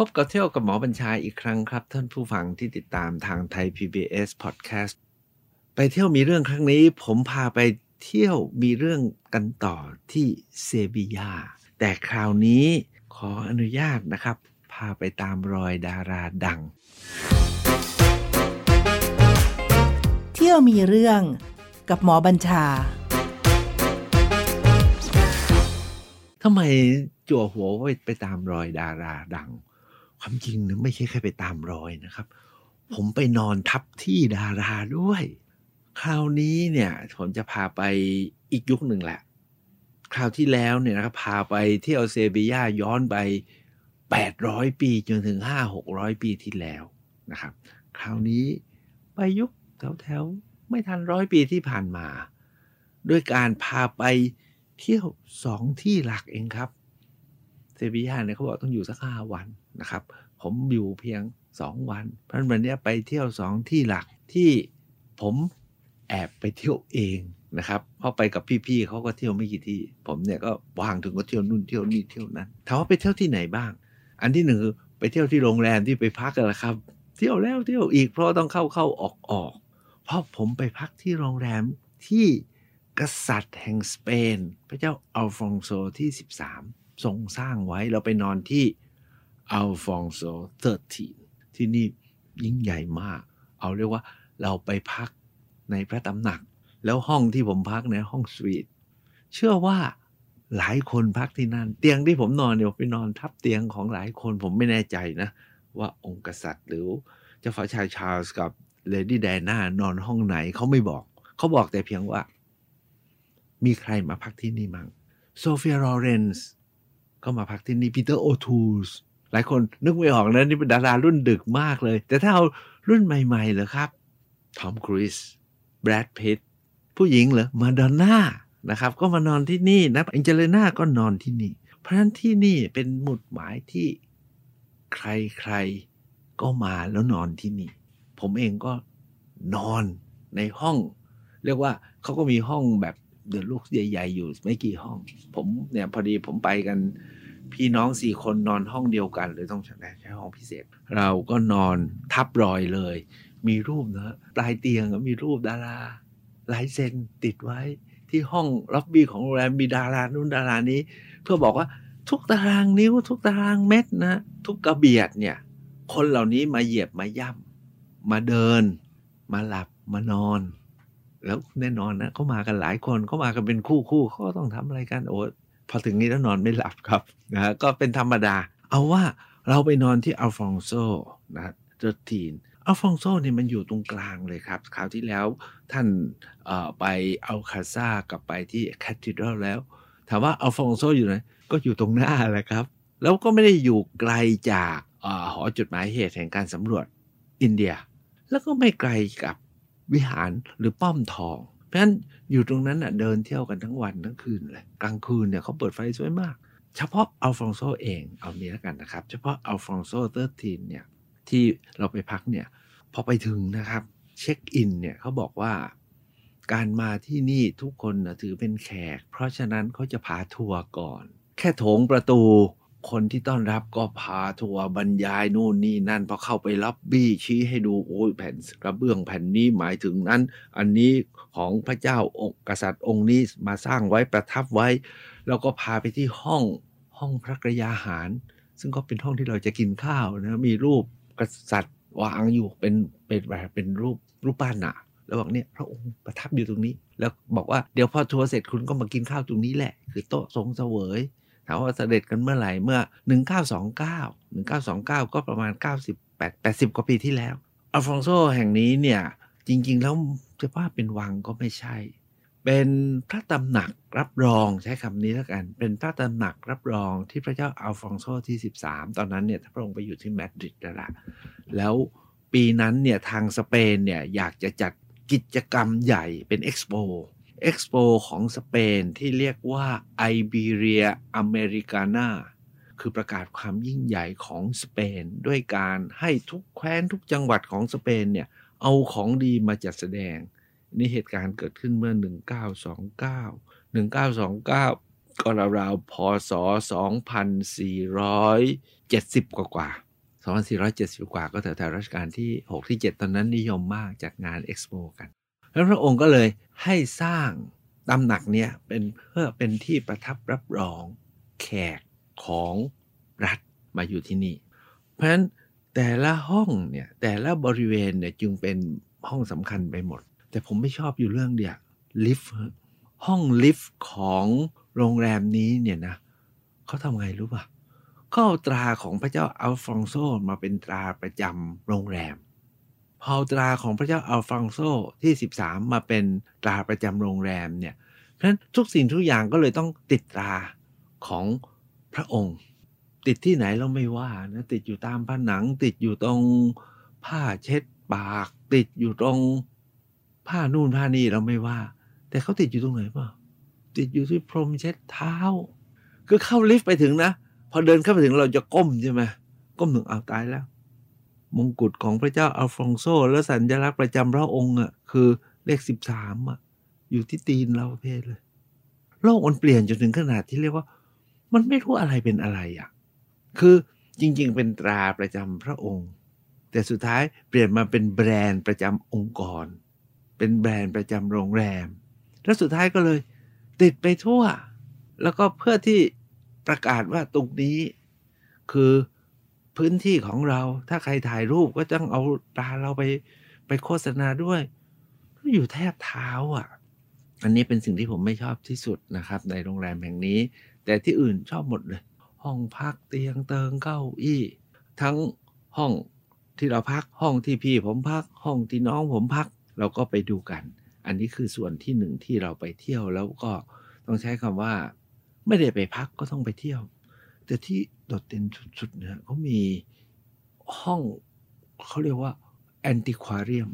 พบกับเที่ยวกับหมอบัญชาอีกครั้งครับ ท่านผู้ฟังที่ติดตามทางไทย PBS Podcast ไปเที่ยวมีเรื่องครั้งนี้ ผมพาไปเที่ยวมีเรื่องกันต่อที่เซบียา แต่คราวนี้ขออนุญาตนะครับ พาไปตามรอยดาราดัง เที่ยวมีเรื่องกับหมอบัญชาทำไมจั่วหัวว่าไปตามรอยดาราดัง ความจริงนะไม่ใช่แค่ไปตามรอยนะครับ ผมไปนอนทับที่ดาราด้วย คราวนี้เนี่ย ผมจะพาไปอีกยุคหนึ่งแหละ คราวที่แล้วเนี่ยนะครับพาไปเที่ยวเซบียาย้อนไป800ปีจนถึง5-600ปีที่แล้วนะครับ คราวนี้ไปยุคแถวๆไม่ทันร้อยปีที่ผ่านมา ด้วยการพาไปเที่ยวสองที่หลักเองครับ เซบียาเนี่ยเขาบอกต้องอยู่สักห้าวัน นะครับ ผมอยู่เพียงสองวัน เพราะวันนี้ไปเที่ยวสองที่หลักที่ผมแอบไปเที่ยวเองนะครับเพราะไปกับพี่ๆเขาก็เที่ยวไม่กี่ที่ ผมเนี่ยก็ว่างถึงก็เที่ยวนู่นเที่ยวนี่เที่ยวนั้นถามว่าไปเที่ยวที่ไหนบ้าง อันที่หนึ่งคือไปเที่ยวที่โรงแรมที่ไปพักกันละครับ เที่ยวแล้วเที่ยวอีกเพราะต้องเข้าเข้าออกออกเพราะผมไปพักที่โรงแรมที่กษัตริย์แห่งสเปน พระเจ้าอัลฟองโซที่ 13 ทรงสร้างไว้เราไปนอนที่ อัลฟองโซ13 ที่นี่ยิ่งใหญ่มาก เอาเรียกว่าเราไปพักในพระตำหนัก แล้วห้องที่ผมพักในห้องสวีทเชื่อว่าหลายคนพักที่นั่น เตียงที่ผมนอนเนี่ยไปนอนทับเตียงของหลายคนผมไม่แน่ใจนะ ว่าองค์กษัตริย์หรือเจ้าฟ้าชายชาร์ลส์กับเลดี้ไดอาน่านอนห้องไหนเขาไม่บอก เขาบอกแต่เพียงว่า มีใครมาพักที่นี่มั้งโซเฟียลอเรนซ์ก็มาพักที่นี่ปีเตอร์โอทูล หลายคนนึกไม่ออกนะนี่เป็นดารารุ่นดึกมากเลย แต่ถ้าเอารุ่นใหม่ๆเหรอครับทอมครูซแบรดพิตต์ผู้หญิงเหรอมาดอนน่านะครับ ก็มานอนที่นี่นะแองเจลิน่าก็นอนที่นี่ เพราะฉะนั้นที่นี่เป็นหมุดหมายที่ใครๆก็มาแล้วนอนที่นี่ ผมเองก็นอนในห้อง เรียกว่าเขาก็มีห้องแบบเดือดลูกใหญ่ ๆ อยู่ไม่กี่ห้อง ผมเนี่ยพอดีผมไปกัน พี่น้องสี่คนนอนห้องเดียวกันเลยต้องใช้ห้องพิเศษ เราก็นอนทับรอยเลย มีรูปนะปลายเตียงมีรูปดาราหลายเซนติดไว้ที่ห้องล็อบบี้ของโรงแรมมีดารานู่นดารานี้ เพื่อบอกว่าทุกตารางนิ้ว ทุกตารางเม็ดนะ ทุกกระเบียดเนี่ย คนเหล่านี้มาเหยียบมาย่ำมาเดิน มาหลับมานอน แล้วแน่นอนนะเขามากันหลายคนเขามากันเป็นคู่คู่เขาต้องทำอะไรกันโอ้ พอถึงนี้แล้วนอนไม่หลับครับนะก็เป็นธรรมดา เอาว่าเราไปนอนที่อัลฟองโซนะเจอทีนอัลฟองโซเนี่ยมันอยู่ตรงกลางเลยครับ คราวที่แล้วท่านไปอัลคาซาร์กับไปที่ cathedral แล้ว ถามว่าอัลฟองโซอยู่ไหนก็อยู่ตรงหน้าแหละครับ แล้วก็ไม่ได้อยู่ไกลจากหอจดหมายเหตุแห่งการสำรวจอินเดีย แล้วก็ไม่ไกลกับวิหารหรือป้อมทอง เพราะฉะนั้นอยู่ตรงนั้นอะเดินเที่ยวกันทั้งวันทั้งคืนเลยกลางคืนเนี่ยเขาเปิดไฟสวยมาก เฉพาะอัลฟองโซเองเอานี้แล้วกันนะครับ เฉพาะอัลฟองโซ Thirteen เนี่ยที่เราไปพักเนี่ยพอไปถึงนะครับ เช็คอินเนี่ยเขาบอกว่าการมาที่นี่ทุกคนนะถือเป็นแขก เพราะฉะนั้นเขาจะพาทัวร์ก่อน แค่โถงประตู คนที่ต้อนรับก็พาทัวร์บรรยายนู่นนี่นั่นพอเข้าไปล็อบบี้ชี้ให้ดูโอ้ยแผ่นกระเบื้องแผ่นนี้หมายถึงนั้น อันนี้ของพระเจ้าองค์กษัตริย์องค์นี้มาสร้างไว้ประทับไว้ แล้วก็พาไปที่ห้องห้องพระกรยาหาร ซึ่งก็เป็นห้องที่เราจะกินข้าวนะมีรูปกษัตริย์วางอยู่เป็นเป็นแบบเป็นรูปรูปปั้นอะแล้วบอกเนี่ยพระองค์ประทับอยู่ตรงนี้ แล้วบอกว่าเดี๋ยวพอทัวร์เสร็จคุณก็มากินข้าวตรงนี้แหละ คือโต๊ะทรงเสวย ถามว่าเสด็จกันเมื่อไหร่เมื่อ 1929 1929 ก็ประมาณ 98 80 กว่าปีที่แล้วอัลฟองโซแห่งนี้เนี่ย จริง ๆ แล้วจะว่าเป็นวังก็ไม่ใช่ เป็นพระตำหนักรับรองใช้คำนี้แล้วกัน เป็นพระตำหนักรับรองที่พระเจ้าอัลฟองโซที่ 13 ตอนนั้นเนี่ยพระองค์ไปอยู่ที่มาดริดแล้วละแล้วปีนั้นเนี่ยทางสเปนเนี่ยอยากจะจัดกิจกรรมใหญ่เป็นเอ็กซ์โป เอ็กซ์โปของสเปนที่เรียกว่าไอเบเรียอเมริกานาคือประกาศความยิ่งใหญ่ของสเปน ด้วยการให้ทุกแคว้นทุกจังหวัดของสเปนเนี่ยเอาของดีมาจัดแสดง นี่เหตุการณ์เกิดขึ้นเมื่อ 1929 1929 ก็ราวๆพศ 2470 กว่ากว่า2470 กว่าก็แถวๆรัชกาลที่ 6 ที่ 7 ตอนนั้นนิยมมากจากงานเอ็กซ์โปกัน แล้วพระองค์ก็เลยให้สร้างตำหนักเนี้ยเป็นเพื่อเป็นที่ประทับรับรองแขกของรัฐมาอยู่ที่นี่ เพราะฉะนั้นแต่ละห้องเนี่ยแต่ละบริเวณเนี่ยจึงเป็นห้องสำคัญไปหมด แต่ผมไม่ชอบอยู่เรื่องเดียวลิฟต์ห้องลิฟต์ของโรงแรมนี้เนี่ยนะเขาทำไงรู้ป่ะก็เอาตราของพระเจ้าอัลฟองโซมาเป็นตราประจำโรงแรม พอตราของพระเจ้าอัลฟองโซที่ 13 มาเป็นตราประจำโรงแรมเนี่ยเพราะฉะนั้นทุกสิ่งทุกอย่างก็เลยต้องติดตราของพระองค์ ติดที่ไหนเราไม่ว่านะติดอยู่ตามผนัง ติดอยู่ตรงผ้าเช็ดปาก ติดอยู่ตรงผ้านู่นผ้านี่เราไม่ว่า แต่เขาติดอยู่ตรงไหนเปล่าติดอยู่ที่พรมเช็ดเท้า คือเข้าลิฟต์ไปถึงนะ พอเดินเข้าไปถึงเราจะก้มใช่ไหมก้มถึงเอาตายแล้ว มงกุฎของพระเจ้าอัลฟองโซ และสัญลักษณ์ประจำพระองค์อะคือเลขสิบสามอะอยู่ที่ตีนเราเพศเลย โลกมันเปลี่ยนจนถึงขนาดที่เรียกว่า มันไม่รู้อะไรเป็นอะไรอะคือจริง ๆ เป็นตราประจำพระองค์ แต่สุดท้ายเปลี่ยนมาเป็นแบรนด์ประจำองค์กร เป็นแบรนด์ประจำโรงแรม แล้วสุดท้ายก็เลย ติดไปทั่ว แล้วก็เพื่อที่ประกาศว่าตรงนี้ คือ พื้นที่ของเรา ถ้าใครถ่ายรูปก็ต้องเอาตาเราไปไปโฆษณาด้วยอยู่แทบเท้าอะ อันนี้เป็นสิ่งที่ผมไม่ชอบที่สุดนะครับ ในโรงแรมแห่งนี้ แต่ที่อื่นชอบหมดเลย ห้องพักเตียงเติงเก้าอี้ ทั้งห้องที่เราพักห้องที่พี่ผมพักห้องที่น้องผมพัก เราก็ไปดูกัน อันนี้คือส่วนที่หนึ่งที่เราไปเที่ยวแล้วก็ต้องใช้คำว่า ไม่ได้ไปพักก็ต้องไปเที่ยว แต่ที่ โดดเด่นสุดๆเนี่ยเขามีห้องเขาเรียกว่าแอนติควาเรียม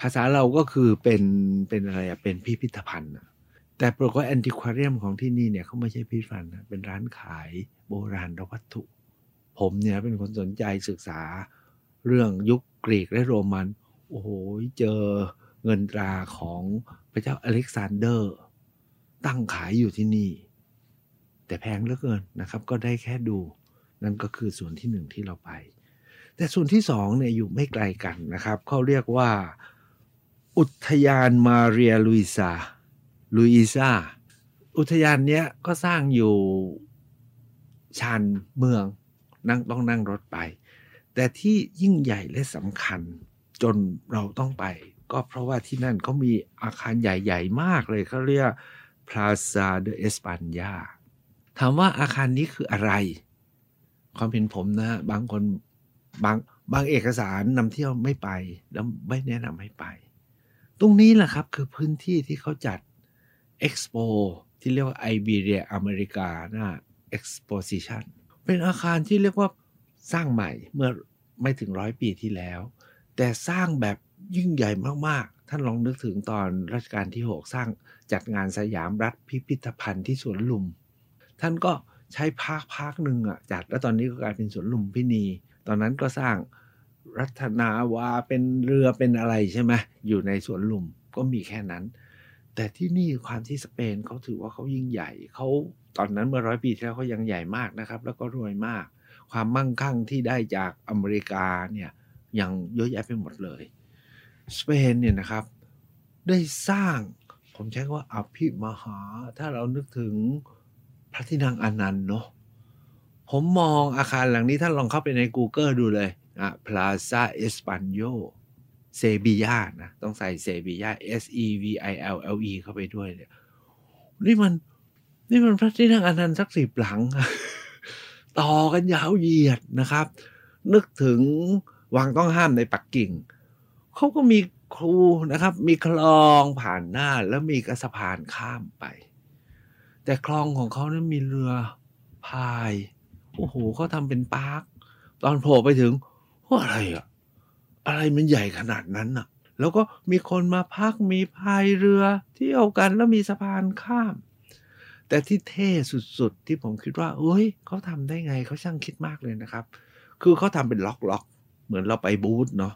ภาษาเราก็คือเป็นเป็นอะไรอะเป็นพิพิธภัณฑ์อะแต่ปรากฏแอนติควาเรียมของที่นี่เนี่ยเขาไม่ใช่พิพิธภัณฑ์นะเป็นร้านขายโบราณวัตถุ ผมเนี่ยเป็นคนสนใจศึกษาเรื่องยุคกรีกและโรมัน โอ้โห เจอเงินตราของพระเจ้าอเล็กซานเดอร์ ตั้งขายอยู่ที่นี่ แต่แพงเหลือเกินนะครับ ก็ได้แค่ดู นั่นก็คือส่วนที่หนึ่งที่เราไป แต่ส่วนที่สองเนี่ยอยู่ไม่ไกลกันนะครับเขาเรียกว่า อุทยานมาเรียลุยซาลุยซาอุทยานเนี้ยก็สร้างอยู่ชานเมืองนั่งต้องนั่งรถไป แต่ที่ยิ่งใหญ่และสำคัญจนเราต้องไป ก็เพราะว่าที่นั่นเขามีอาคารใหญ่ ๆ มากเลยเขาเรียก Plaza de España ถามว่าอาคารนี้คืออะไร ความเห็นผมนะ บางคนบางบางเอกสารนำเที่ยวไม่ไป แล้วไม่แนะนำให้ไป ตรงนี้แหละครับคือพื้นที่ที่เขาจัด Expo ที่เรียกว่า Iberia America นะ Exposition เป็นอาคารที่เรียกว่าสร้างใหม่เมื่อไม่ถึงร้อยปีที่แล้ว แต่สร้างแบบยิ่งใหญ่มากๆ ท่านลองนึกถึงตอนรัชกาลที่ 6 สร้างจัดงานสยามรัฐพิพิธภัณฑ์ที่สวนลุม ท่านก็ใช้ภาคภาคหนึ่งอะจัดแล้วตอนนี้ก็กลายเป็นสวนลุมพินี ตอนนั้นก็สร้างรัตนาวาเป็นเรือเป็นอะไรใช่ไหมอยู่ในสวนลุมก็มีแค่นั้น แต่ที่นี่ความที่สเปนเขาถือว่าเขายิ่งใหญ่เขาตอนนั้นเมื่อร้อยปีที่แล้วเขายังใหญ่มากนะครับ แล้วก็รวยมาก ความมั่งคั่งที่ได้จากอเมริกาเนี่ยยังเยอะแยะไปหมดเลย สเปนเนี่ยนะครับ ได้สร้างผมใช้ว่าอภิมหา ถ้าเรานึกถึง พระที่นั่งอนันต์เนาะผมมองอาคารหลังนี้ท่านลองเข้าไปใน Google ดูเลยอะ Plaza Español เซบียานะ ต้องใส่เซบียา S E V I L L E เข้าไปด้วยเนี่ยนี่มัน นี่มันพระที่นั่งอนันต์สักสิบหลัง ต่อกันยาวเหยียดนะครับ นึกถึงวังต้องห้ามในปักกิ่ง เขาก็มีครูนะครับ มีคลองผ่านหน้าแล้วมีกระสะพานข้ามไป แต่คลองของเขานั้นมีเรือพาย โอ้โหเขาทำเป็นปาร์คตอนโผล่ไปถึงว่าอะไรอะอะไรมันใหญ่ขนาดนั้นอะแล้วก็มีคนมาพักมีพายเรือเที่ยวกันแล้วมีสะพานข้าม แต่ที่เท่สุดๆ ที่ผมคิดว่า เอ้ยเขาทำได้ไงเขาช่างคิดมากเลยนะครับ คือเขาทำเป็นล็อกล็อกๆเหมือนเราไปบูธเนาะ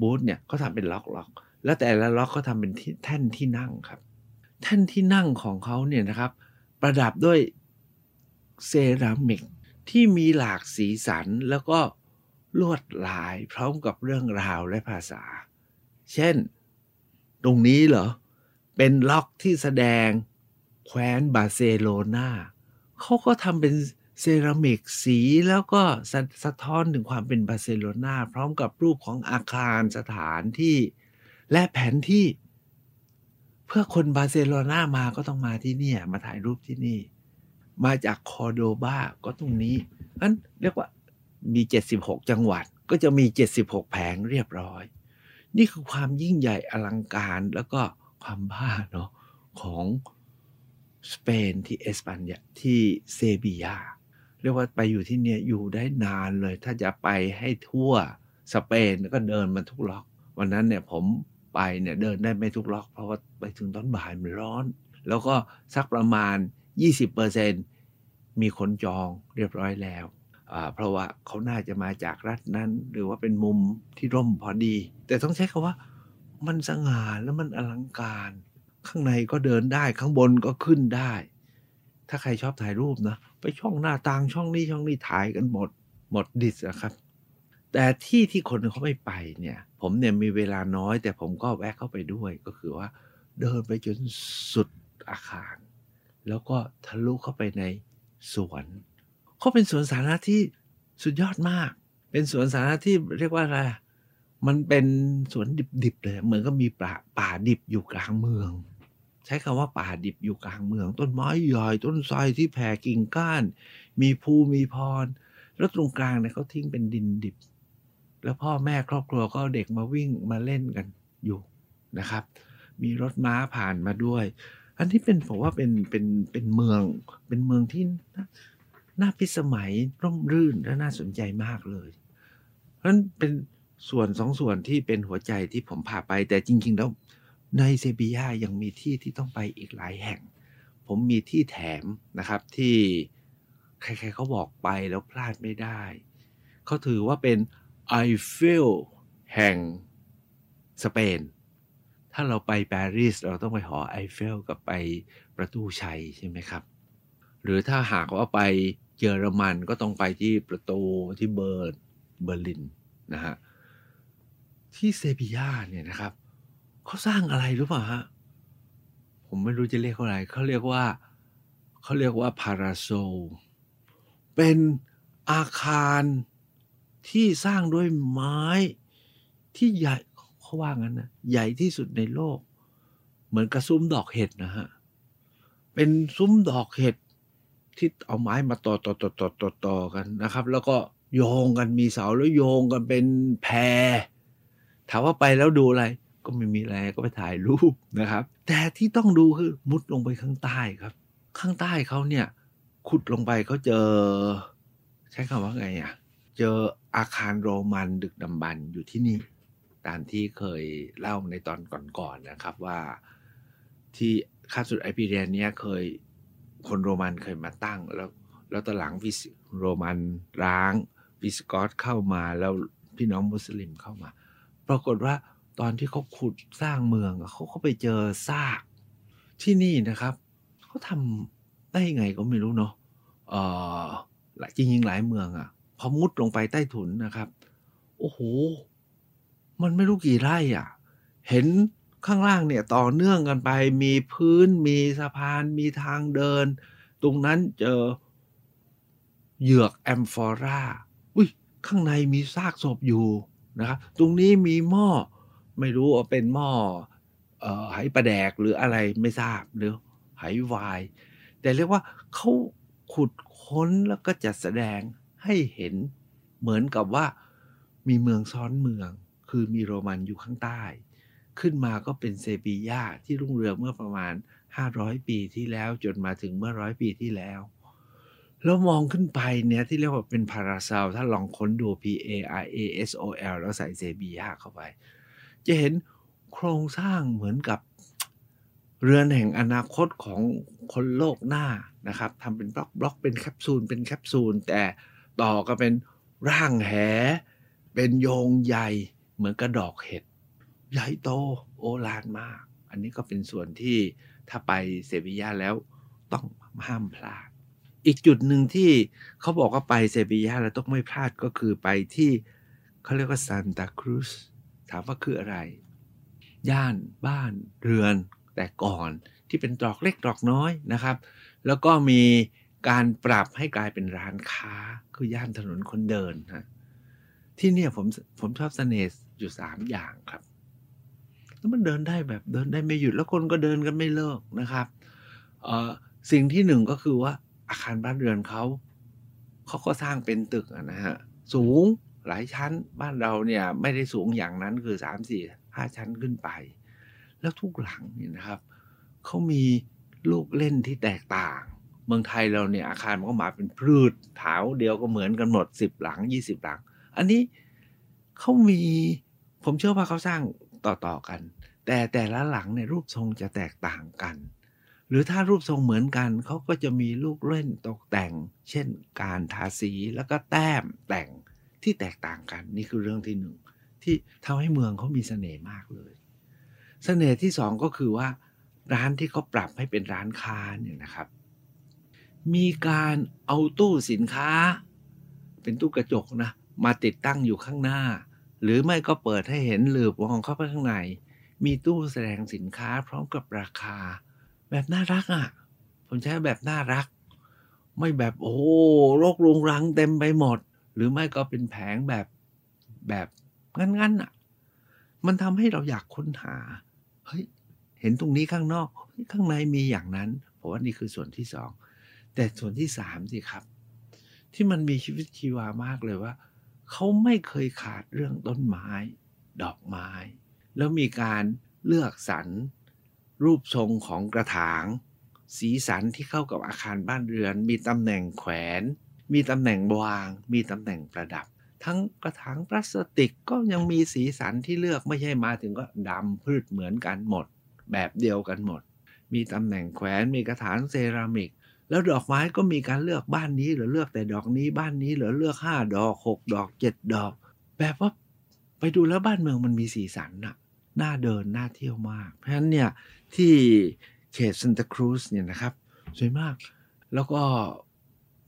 บูธเนี่ยเขาทำเป็นล็อกล็อกๆแล้วแต่ละล็อกเขาทำเป็นที่แท่นที่นั่งครับ แท่นที่นั่งของเขาเนี่ยนะครับ ประดับด้วยเซรามิกที่มีหลากสีสันแล้วก็ลวดลายพร้อมกับเรื่องราวและภาษา เช่น ตรงนี้เหรอ เป็นล็อกที่แสดงแคว้นบาร์เซโลนาเขาก็ทำเป็นเซรามิกสีแล้วก็สะสะท้อนถึงความเป็นบาร์เซโลนาพร้อมกับรูปของอาคารสถานที่ และแผนที่ เพื่อคนบาร์เซโลนามาก็ต้องมาที่นี่มาถ่ายรูปที่นี่ มาจากคอร์โดบาก็ตรงนี้อันเรียกว่ามี76จังหวัดก็จะมี76แผงเรียบร้อย นี่คือความยิ่งใหญ่อลังการแล้วก็ความบ้าเนาะของสเปนที่เอสปันยาที่เซบียาเรียกว่าไปอยู่ที่เนี่ยอยู่ได้นานเลย ถ้าจะไปให้ทั่วสเปนก็เดินมาทุกล็อก วันนั้นเนี่ยผม ไปเนี่ยเดินได้ไม่ทุกล็อก เพราะว่าไปถึงตอนบ่ายมันร้อน แล้วก็สักประมาณ 20%มีคนจองเรียบร้อยแล้วเพราะว่าเขาน่าจะมาจากรัฐนั้น หรือว่าเป็นมุมที่ร่มพอดี แต่ต้องใช้คำว่า มันสง่าแล้วมันอลังการ ข้างในก็เดินได้ข้างบนก็ขึ้นได้ ถ้าใครชอบถ่ายรูปนะ ไปช่องหน้าต่างช่องนี้ช่องนี้ถ่ายกันหมด หมดดิสนะครับ แต่ที่ที่คนเขาไม่ไปเนี่ย ผมเนี่ยมีเวลาน้อย แต่ผมก็แวะเข้าไปด้วยก็คือว่า เดินไปจนสุดอาคาร แล้วก็ทะลุเข้าไปในสวนเขาเป็นสวนสาธารณะที่สุดยอดมาก เป็นสวนสาธารณะที่เรียกว่าอะไรมันเป็นสวนดิบๆเลย เหมือนก็มีป่าป่าดิบอยู่กลางเมือง ใช้คำว่าป่าดิบอยู่กลางเมือง ต้นไม้ใหญ่ต้นไทรที่แผ่กิ่งก้าน มีภูมีพร แล้วตรงกลางเนี่ยเขาทิ้งเป็นดินดิบ แล้วพ่อแม่ครอบครัวก็เอาเด็กมาวิ่งมาเล่นกันอยู่นะครับ มีรถม้าผ่านมาด้วย อันนี้เป็นผมว่าเป็นเป็นเป็นเมือง เป็นเมืองที่น่าน่าพิสมัยร่มรื่นและน่าสนใจมากเลย เพราะฉะนั้นเป็นส่วนสองส่วนที่เป็นหัวใจที่ผมพาไป แต่จริง ๆ แล้วในเซบียายังมีที่ที่ต้องไปอีกหลายแห่ง ผมมีที่แถมนะครับที่ใครๆเขาบอกไปแล้วพลาดไม่ได้ เขาถือว่าเป็น ไอเฟลแห่งสเปน ถ้าเราไปปารีสเราต้องไปหอไอเฟลกับไปประตูชัยใช่ไหมครับ หรือถ้าหากว่าไปเยอรมันก็ต้องไปที่ประตูที่เบิร์นเบอร์ลินนะฮะที่เซบียาเนี่ยนะครับเขาสร้างอะไรรู้เปล่าฮะผมไม่รู้จะเรียกเขาอะไรเขาเรียกว่าเขาเรียกว่าพาราโซ เป็นอาคาร ที่สร้างด้วยไม้ที่ใหญ่เขาว่างั้นนะใหญ่ที่สุดในโลก เหมือนกระซุ้มดอกเห็ดนะฮะ เป็นซุ้มดอกเห็ดที่เอาไม้มาต่อต่อต่อต่อต่อต่อกันนะครับ แล้วก็โยงกันมีเสาแล้วโยงกันเป็นแพรถามว่าไปแล้วดูอะไร ก็ไม่มีอะไรก็ไปถ่ายรูปนะครับ แต่ที่ต้องดูคือมุดลงไปข้างใต้ครับ ข้างใต้เขาเนี่ยขุดลงไปเขาเจอ ใช้คำว่าไงอะ เจอ อาคารโรมันดึกดำบรรอยู่ที่นี่ ตามที่เคยเล่าในตอนก่อนๆนนะครับว่าที่คาสุดไอพีเรียนเนี้ยเคยคนโรมันเคยมาตั้ง แล้วแล้วตอนหลังวิสโรมันร้างวิสกอตเข้ามาแล้วพี่น้องมุสลิมเข้ามา ปรากฏว่าตอนที่เขาขุดสร้างเมืองอะเขาไปเจอซากที่นี่นะครับเขาทำได้ยังไงก็ไม่รู้เนาะเออจริงๆหลายเมืองอะ พอมุดลงไปใต้ถุนนะครับ โอ้โห มันไม่รู้กี่ไร่อะ เห็นข้างล่างเนี่ยต่อเนื่องกันไป มีพื้น มีสะพาน มีทางเดิน ตรงนั้นเจอเหยือกแอมฟอราอุ้ยข้างในมีซากศพอยู่นะครับ ตรงนี้มีหม้อ ไม่รู้ว่าเป็นหม้อออไหประแดกหรืออะไรไม่ทราบหรือไหวาย แต่เรียกว่าเขาขุดค้นแล้วก็จัดแสดง ให้เห็นเหมือนกับว่ามีเมืองซ้อนเมือง คือมีโรมันอยู่ข้างใต้ ขึ้นมาก็เป็นเซบียาที่รุ่งเรืองเมื่อประมาณ 500 ปีที่แล้วจนมาถึงเมื่อร้อยปีที่แล้ว แล้วมองขึ้นไปเนี่ยที่เรียกว่าเป็นพาราซาลถ้าลองค้นดู P A R A S O L แล้วใส่เซบียาเข้าไป จะเห็นโครงสร้างเหมือนกับเรือนแห่งอนาคตของคนโลกหน้านะครับทำเป็นบล็อกบล็อกเป็นแคปซูลเป็นแคปซูลแต่ ต่อก็เป็นร่างแห เป็นโยงใหญ่เหมือนกระดอกเห็ด ใหญ่โตโอลานมาก อันนี้ก็เป็นส่วนที่ถ้าไปเซบียาแล้วต้องห้ามพลาด อีกจุดหนึ่งที่เขาบอกว่าไปเซบียาแล้วต้องไม่พลาดก็คือไปที่เขาเรียกว่าซานตาครูสถามว่าคืออะไร ย่านบ้านเรือนแต่ก่อนที่เป็นตรอกเล็กตรอกน้อยนะครับ แล้วก็มี การปรับให้กลายเป็นร้านค้า คือย่านถนนคนเดินฮะที่เนี่ยผมผมชอบเสน่ห์อยู่สามอย่างครับ แล้วมันเดินได้แบบเดินได้ไม่หยุดแล้วคนก็เดินกันไม่เลิกนะครับเออสิ่งที่หนึ่งก็คือว่าอาคารบ้านเรือนเขาเขาก็สร้างเป็นตึกะนะฮะสูงหลายชั้นบ้านเราเนี่ย ไม่ได้สูงอย่างนั้นคือสามสี่ห้าชั้นขึ้นไป แล้วทุกหลังเนี่ยนะครับเขามีลูกเล่นที่แตกต่าง เมืองไทยเราเนี่ยอาคารมันก็มาเป็นพืชแถวเดียวก็เหมือนกันหมดสิบหลังยี่สิบหลัง อันนี้เขามีผมเชื่อว่าเขาสร้างต่อๆกัน แต่แต่ละหลังเนี่ยรูปทรงจะแตกต่างกัน หรือถ้ารูปทรงเหมือนกันเขาก็จะมีลูกเล่นตกแต่ง เช่น การทาสีแล้วก็แต้มแต่งที่แตกต่างกัน นี่คือเรื่องที่หนึ่งที่ทำให้เมืองเขามีเสน่ห์มากเลยเสน่ห์ที่สองก็คือว่าร้านที่เขาปรับให้เป็นร้านค้าเนี่ยนะครับ มีการเอาตู้สินค้า เป็นตู้กระจกนะ มาติดตั้งอยู่ข้างหน้า หรือไม่ก็เปิดให้เห็นหลืบมองเข้าไปข้างใน มีตู้แสดงสินค้าพร้อมกับราคา แบบน่ารักอะ่ะ ผมใช้แบบน่ารัก ไม่แบบโอ้โรครุงรังเต็มไปหมด หรือไม่ก็เป็นแผงแบบแบบงั้นๆอะ มันทำให้เราอยากค้นหา เฮ้ย เห็นตรงนี้ข้างนอก ข้างในมีอย่างนั้นผมว่านี่คือส่วนที่สอง แต่ส่วนที่สามสิครับ ที่มันมีชีวิตชีวามากเลยว่า เขาไม่เคยขาดเรื่องต้นไม้ ดอกไม้ แล้วมีการเลือกสรรรูปทรงของกระถาง สีสันที่เข้ากับอาคารบ้านเรือน มีตำแหน่งแขวน มีตำแหน่งวาง มีตำแหน่งประดับ ทั้งกระถางพลาสติกก็ยังมีสีสันที่เลือกไม่ใช่มาถึงก็ดำพืชเหมือนกันหมด แบบเดียวกันหมด มีตำแหน่งแขวนมีกระถางเซรามิก แล้วดอกไม้ก็มีการเลือกบ้านนี้หรือเลือกแต่ดอกนี้บ้านนี้หรือเลือกห้าดอกหกดอกเจ็ดดอกแบบว่าไปดูแล้วบ้านเมืองมันมีสีสันน่ะน่าเดินน่าเที่ยวมาก เพราะฉะนั้นเนี่ยที่เขตซันตาครูซเนี่ยนะครับสวยมาก แล้วก็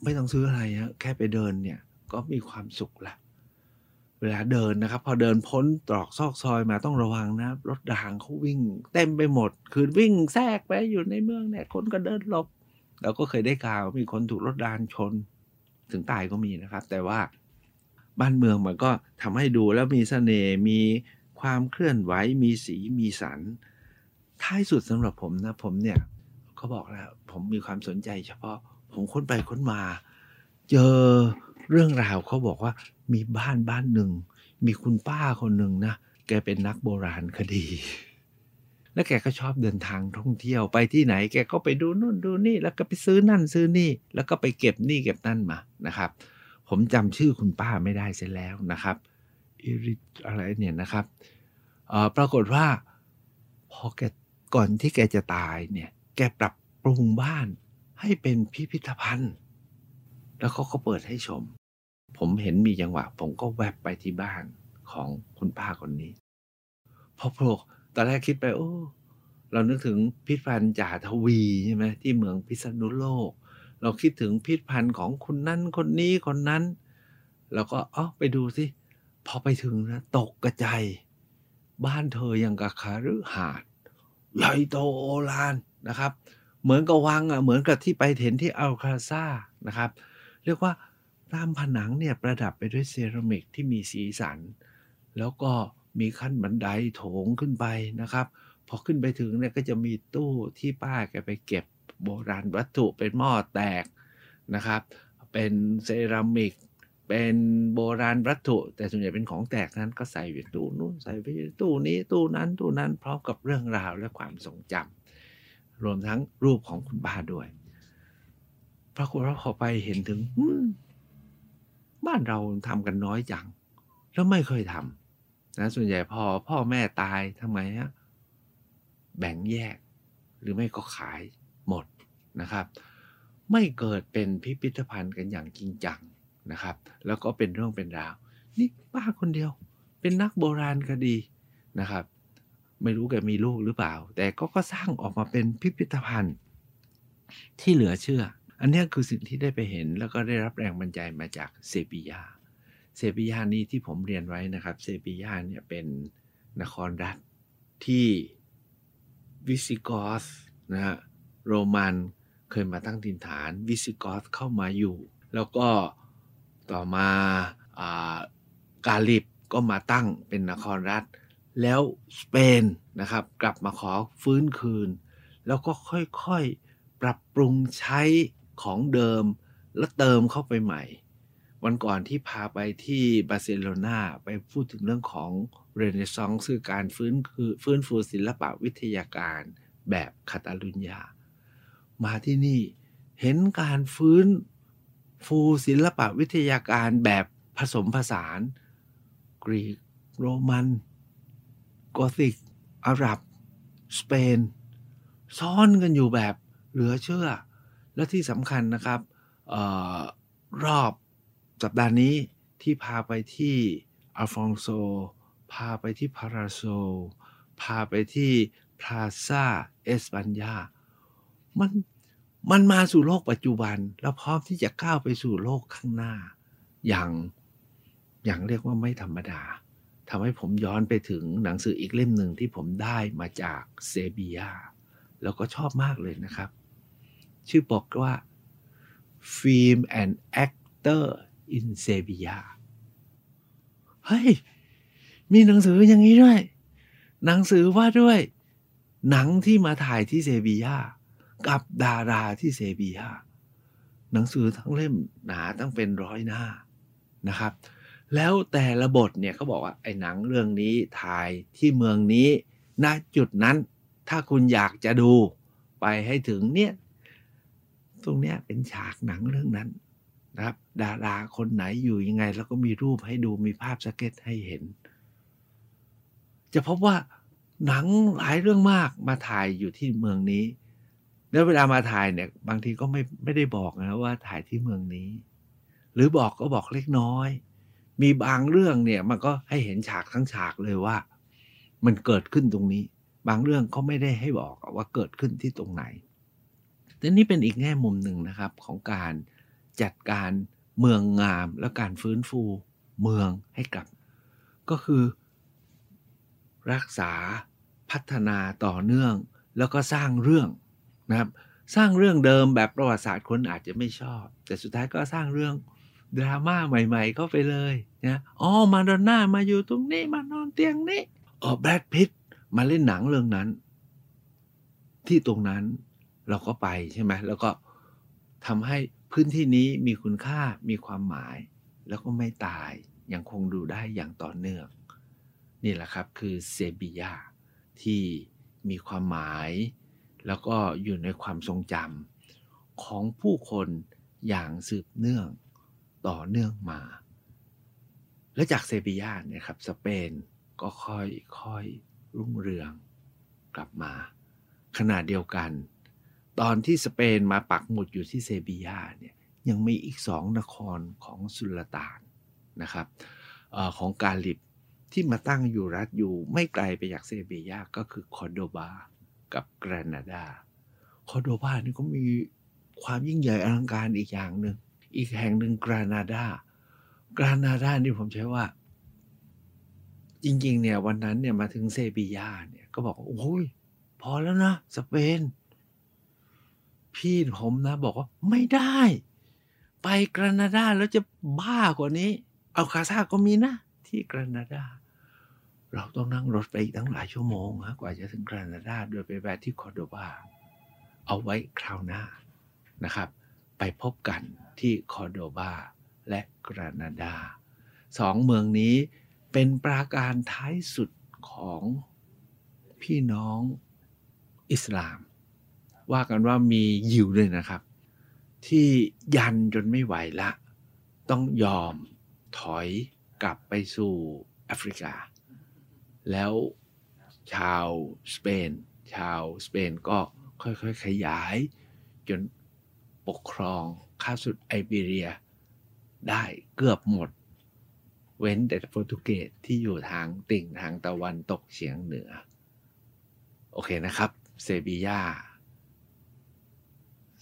ไม่ต้องซื้ออะไรฮะแค่ไปเดินเนี่ยก็มีความสุขละเวลาเดินนะครับ พอเดินพ้นตรอกซอกซอยมาต้องระวังนะรถด่างเขาวิ่ง เต็มไปหมด คือวิ่งแทรกไปอยู่ในเมืองเนี่ยคนก็เดินหลบ เราก็เคยได้ข่าวมีคนถูกรถดานชน ถึงตายก็มีนะครับ แต่ว่าบ้านเมืองมันก็ทำให้ดูแล้วมีเสน่ห์มีความเคลื่อนไหวมีสีมีสัน ท้ายสุดสำหรับผมนะ ผมเนี่ยเขาบอกแล้วผมมีความสนใจเฉพาะผมค้นไปค้นมา เจอเรื่องราวเขาบอกว่ามีบ้านบ้านหนึ่ง มีคุณป้าคนหนึ่งนะ แกเป็นนักโบราณคดี แล้วแกก็ชอบเดินทางท่องเที่ยวไปที่ไหน แกก็ไปดูนู่นดูนี่ แล้วก็ไปซื้อนั่นซื้อนี่ แล้วก็ไปเก็บนี่เก็บนั่นมานะครับ ผมจำชื่อคุณป้าไม่ได้เสียแล้วนะครับอิริอะไรเนี่ยนะครับเอ่อปรากฏว่าพอแกก่อนที่แกจะตายเนี่ย แกปรับปรุงบ้านให้เป็นพิพิธภัณฑ์ แล้วเขาก็เปิดให้ชม ผมเห็นมีจังหวะ ผมก็แวบไปที่บ้านของคุณป้าคนนี้ พอโผล่ ตอนแรกคิดไป โอ้ เรานึกถึงพิพิธภัณฑ์จ่าทวีใช่ไหมที่เมืองพิษณุโลก เราคิดถึงพิพิธภัณฑ์ของคนนั้นคนนี้คนนั้นแล้วก็อ๋อไปดูสิพอไปถึงนะตกกระจายบ้านเธอยังกับคาฤหาสน์ใหญ่โตโอฬารนะครับ เหมือนกับวังอะเหมือนกับที่ไปเห็นที่อัลคาซ่านะครับ เรียกว่าตามผนังเนี่ยประดับไปด้วยเซรามิกที่มีสีสัน แล้วก็ มีขั้นบันไดโถงขึ้นไปนะครับ พอขึ้นไปถึงเนี่ยก็จะมีตู้ที่ป้าแกไปเก็บโบราณวัตถุเป็นหม้อแตกนะครับ เป็นเซรามิก เป็นโบราณวัตถุ แต่ส่วนใหญ่เป็นของแตกนั้นก็ใส่ไว้ตู้นู้นใส่ไว้ตู้นี้ตู้นั้นตู้นั้นพร้อมกับเรื่องราวและความทรงจำรวมทั้งรูปของคุณป้าด้วยปรากฏว่าพอไปเห็นถึงบ้านเราทำกันน้อยจัง แล้วไม่เคยทำ นะส่วนใหญ่พอพ่อแม่ตายทำไมฮะแบ่งแยก หรือไม่ก็ขายหมดนะครับ ไม่เกิดเป็นพิพิธภัณฑ์กันอย่างจริงจังนะครับ แล้วก็เป็นเรื่องเป็นราว นี่ป้าคนเดียว เป็นนักโบราณคดีนะครับ ไม่รู้แกมีลูกหรือเปล่า แต่ก็ก็สร้างออกมาเป็นพิพิธภัณฑ์ที่เหลือเชื่อ อันนี้คือสิ่งที่ได้ไปเห็นแล้วก็ได้รับแรงบันดาลใจมาจากเซบียา เซบียานี้ที่ผมเรียนไว้นะครับ เซบียาเนี่ยเป็นนครรัฐที่วิสิกอสนะฮะโรมันเคยมาตั้งถิ่นฐานวิสิกอสเข้ามาอยู่ แล้วก็ต่อมาอากาลิบก็มาตั้งเป็นนครรัฐ แล้วสเปนนะครับกลับมาขอฟื้นคืน แล้วก็ค่อยๆปรับปรุงใช้ของเดิมแล้วเติมเข้าไปใหม่ วันก่อนที่พาไปที่บาร์เซโลนาไปพูดถึงเรื่องของเรเนซองส์คือการฟื้นคือฟื้นฟูศิลปะวิทยาการแบบคาตาลุญญา มาที่นี่เห็นการฟื้นฟูศิลปะวิทยาการแบบผสมผสาน กรีก โรมัน กอธิก อาหรับ สเปน ซ้อนกันอยู่แบบเหลือเชื่อ และที่สำคัญนะครับออรอบ สัปดาห์นี้ที่พาไปที่อัลฟองโซ พาไปที่พาราโซ พาไปที่พลาซาเอสปัญญา มันมันมาสู่โลกปัจจุบัน แล้วพร้อมที่จะก้าวไปสู่โลกข้างหน้า อย่างอย่างเรียกว่าไม่ธรรมดาทำให้ผมย้อนไปถึงหนังสืออีกเล่มหนึ่งที่ผมได้มาจากเซบียาแล้วก็ชอบมากเลยนะครับ ชื่อบอกว่า Film and Actor in Sevilla เฮ้ย มีหนังสืออย่างนี้ด้วย หนังสือว่าด้วย หนังที่มาถ่ายที่เซบียา กับดาราที่เซบียา หนังสือทั้งเล่มหนาตั้งเป็นร้อยหน้านะครับ แล้วแต่ละบทเนี่ยเขาบอกว่าไอ้หนังเรื่องนี้ถ่ายที่เมืองนี้ณจุดนั้น ถ้าคุณอยากจะดูไปให้ถึงเนี่ย ตรงเนี้ยเป็นฉากหนังเรื่องนั้น นะครับ ดาราคนไหนอยู่ยังไง แล้วก็มีรูปให้ดูมีภาพสเก็ตให้เห็น จะพบว่าหนังหลายเรื่องมากมาถ่ายอยู่ที่เมืองนี้ แล้วเวลามาถ่ายเนี่ย บางทีก็ไม่ไม่ได้บอกนะว่าถ่ายที่เมืองนี้ หรือบอกก็บอกเล็กน้อย มีบางเรื่องเนี่ย มันก็ให้เห็นฉากทั้งฉากเลยว่า มันเกิดขึ้นตรงนี้ บางเรื่องเขาไม่ได้ให้บอกว่าเกิดขึ้นที่ตรงไหนแต่นี่เป็นอีกแง่มุมหนึ่งนะครับของการ จัดการเมืองงามและการฟื้นฟูเมืองให้กลับ ก็คือ รักษาพัฒนาต่อเนื่องแล้วก็สร้างเรื่องนะครับ สร้างเรื่องเดิมแบบประวัติศาสตร์คนอาจจะไม่ชอบ แต่สุดท้ายก็สร้างเรื่องดราม่าใหม่ๆเข้าไปเลยนะอ๋อมาดอนน่ามาอยู่ตรงนี้มานอนเตียงนี้อ๋อแบรดพิตมาเล่นหนังเรื่องนั้น ที่ตรงนั้นเราก็ไปใช่ไหมแล้วก็ทำให้ พื้นที่นี้มีคุณค่ามีความหมาย แล้วก็ไม่ตาย ยังคงดูได้อย่างต่อเนื่อง นี่แหละครับคือเซบียาที่มีความหมาย แล้วก็อยู่ในความทรงจำของผู้คนอย่างสืบเนื่องต่อเนื่องมา และจากเซบียาเนี่ยครับสเปนก็ค่อยค่อยรุ่งเรืองกลับมา ขณะเดียวกัน ตอนที่สเปนมาปักหมุดอยู่ที่เซบียาเนี่ยยังมีอีกสองนครของสุลต่านนะครับอของกาลิบที่มาตั้งอยู่รัฐอยู่ไม่ไกลไปจากเซบียาก็คือคอร์โดบากับกรานาดาคอร์โดบานี่ก็มีความยิ่งใหญ่อลังการอีกอย่างหนึ่งอีกแห่งหนึ่งกรานาดากรานาดานี่ผมใช้ว่า จริง ๆ เนี่ยวันนั้นเนี่ยมาถึงเซบียาเนี่ยก็บอกโอ้ยพอแล้วนะสเปน พี่ผมนะ บอกว่าไม่ได้ ไปแกรนาดาแล้วจะบ้ากว่านี้ เอาคาซาก็มีนะ ที่แกรนาดา เราต้องนั่งรถไปอีกตั้งหลายชั่วโมงนะกว่าจะถึงแกรนาดาโดยไปแวะที่คอร์โดบาเอาไว้คราวหน้านะครับ ไปพบกันที่คอร์โดบาและแกรนาดาสองเมืองนี้เป็นปราการท้ายสุดของพี่น้องอิสลาม ว่ากันว่ามียิวด้วยนะครับ ที่ยันจนไม่ไหวละ ต้องยอมถอยกลับไปสู่แอฟริกา แล้วชาวสเปน ชาวสเปนก็ค่อยๆ ขยาย จนปกครองข้าสุดไอเบีเรีย ได้เกือบหมด เว้นแต่โปรตุเกสที่อยู่ทางติ่งทางตะวันตกเฉียงเหนือ โอเคนะครับ เซบียา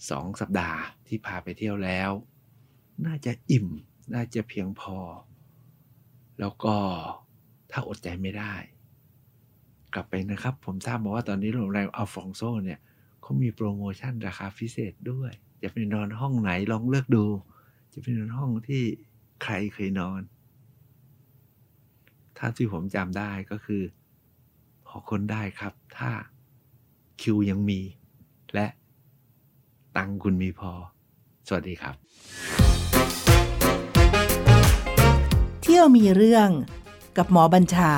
สองสัปดาห์ที่พาไปเที่ยวแล้ว น่าจะอิ่ม น่าจะเพียงพอ แล้วก็ถ้าอดใจไม่ได้ กลับไปนะครับ ผมทราบมาว่าตอนนี้โรงแรมอัลฟองโซเนี่ยเขามีโปรโมชั่นราคาพิเศษด้วย จะไปนอนห้องไหนลองเลือกดู จะไปนอนห้องที่ใครเคยนอน ถ้าที่ผมจำได้ก็คือพอคนได้ครับ ถ้าคิวยังมี และ ตังคุณมีพอ สวัสดีครับ เที่ยวมีเรื่องกับหมอบัญชา